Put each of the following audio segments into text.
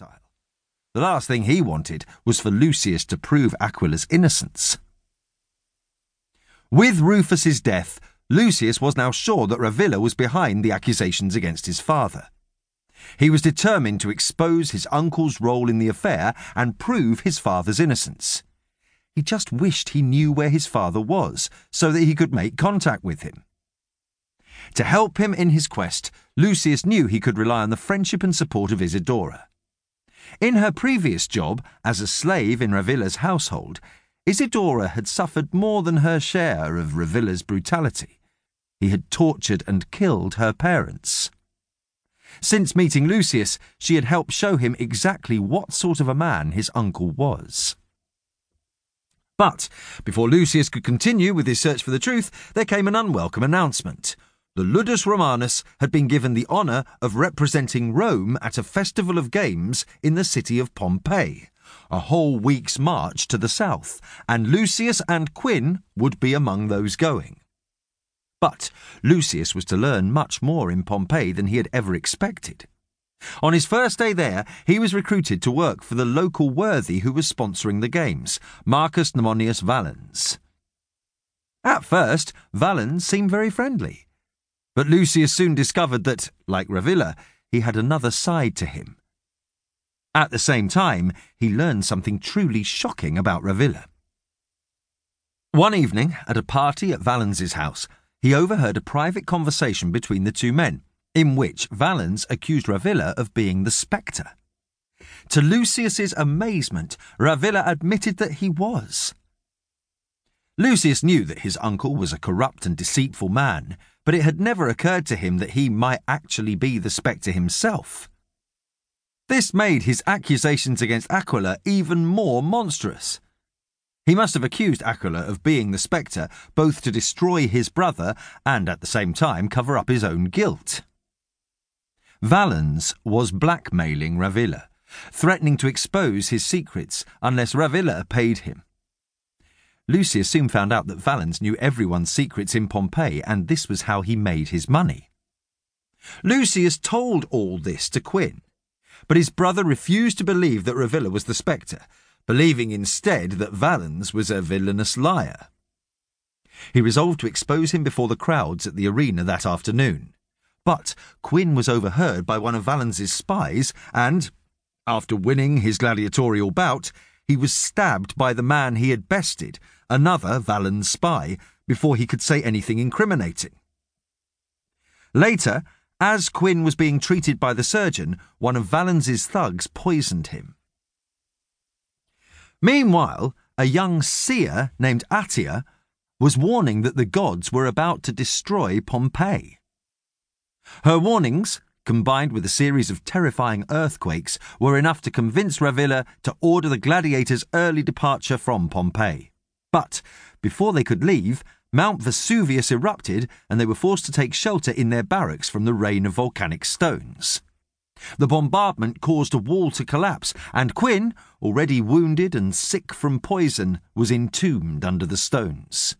exile. The last thing he wanted was for Lucius to prove Aquila's innocence. With Rufus's death, Lucius was now sure that Ravilla was behind the accusations against his father. He was determined to expose his uncle's role in the affair and prove his father's innocence. He just wished he knew where his father was so that he could make contact with him. To help him in his quest, Lucius knew he could rely on the friendship and support of Isidora. In her previous job as a slave in Ravilla's household, Isidora had suffered more than her share of Ravilla's brutality. He had tortured and killed her parents. Since meeting Lucius, she had helped show him exactly what sort of a man his uncle was. But before Lucius could continue with his search for the truth, there came an unwelcome announcement. The Ludus Romanus had been given the honour of representing Rome at a festival of games in the city of Pompeii, a whole week's march to the south, and Lucius and Quin would be among those going. But Lucius was to learn much more in Pompeii than he had ever expected. On his first day there, he was recruited to work for the local worthy who was sponsoring the games, Marcus Mnemonius Valens. At first, Valens seemed very friendly, but Lucius soon discovered that, like Ravilla, he had another side to him. At the same time, he learned something truly shocking about Ravilla. One evening, at a party at Valens's house, he overheard a private conversation between the two men, in which Valens accused Ravilla of being the spectre. To Lucius's amazement, Ravilla admitted that he was. Lucius knew that his uncle was a corrupt and deceitful man, but it had never occurred to him that he might actually be the spectre himself. This made his accusations against Aquila even more monstrous. He must have accused Aquila of being the spectre, both to destroy his brother and at the same time cover up his own guilt. Valens was blackmailing Ravilla, threatening to expose his secrets unless Ravilla paid him. Lucius soon found out that Valens knew everyone's secrets in Pompeii, and this was how he made his money. Lucius told all this to Quin, but his brother refused to believe that Ravilla was the spectre, believing instead that Valens was a villainous liar. He resolved to expose him before the crowds at the arena that afternoon. But Quin was overheard by one of Valens's spies, and, after winning his gladiatorial bout, he was stabbed by the man he had bested, another Valens spy, before he could say anything incriminating. Later, as Quin was being treated by the surgeon, one of Valens's thugs poisoned him. Meanwhile, a young seer named Attia was warning that the gods were about to destroy Pompeii. Her warnings, combined with a series of terrifying earthquakes, were enough to convince Ravilla to order the gladiators' early departure from Pompeii. But before they could leave, Mount Vesuvius erupted and they were forced to take shelter in their barracks from the rain of volcanic stones. The bombardment caused a wall to collapse, and Quin, already wounded and sick from poison, was entombed under the stones.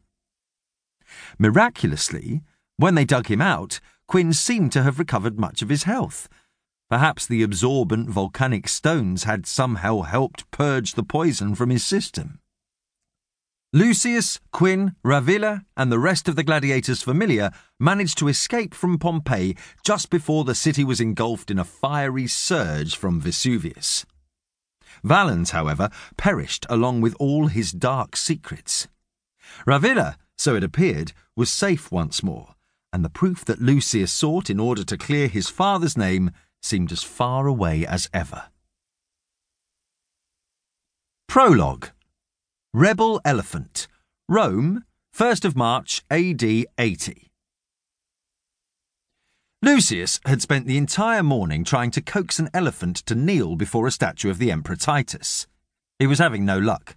Miraculously, when they dug him out, Quin seemed to have recovered much of his health. Perhaps the absorbent volcanic stones had somehow helped purge the poison from his system. Lucius, Quin, Ravilla, and the rest of the gladiators' familia managed to escape from Pompeii just before the city was engulfed in a fiery surge from Vesuvius. Valens, however, perished along with all his dark secrets. Ravilla, so it appeared, was safe once more, and the proof that Lucius sought in order to clear his father's name seemed as far away as ever. Prologue Rebel Elephant, Rome, 1st of March AD 80. Lucius had spent the entire morning trying to coax an elephant to kneel before a statue of the Emperor Titus. He was having no luck.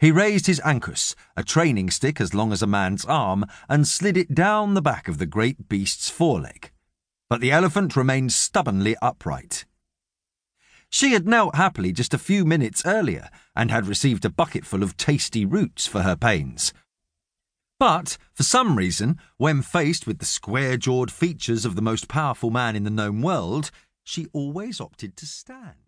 He raised his ankus, a training stick as long as a man's arm, and slid it down the back of the great beast's foreleg. But the elephant remained stubbornly upright. She had knelt happily just a few minutes earlier and had received a bucketful of tasty roots for her pains. But, for some reason, when faced with the square jawed features of the most powerful man in the known world, she always opted to stand.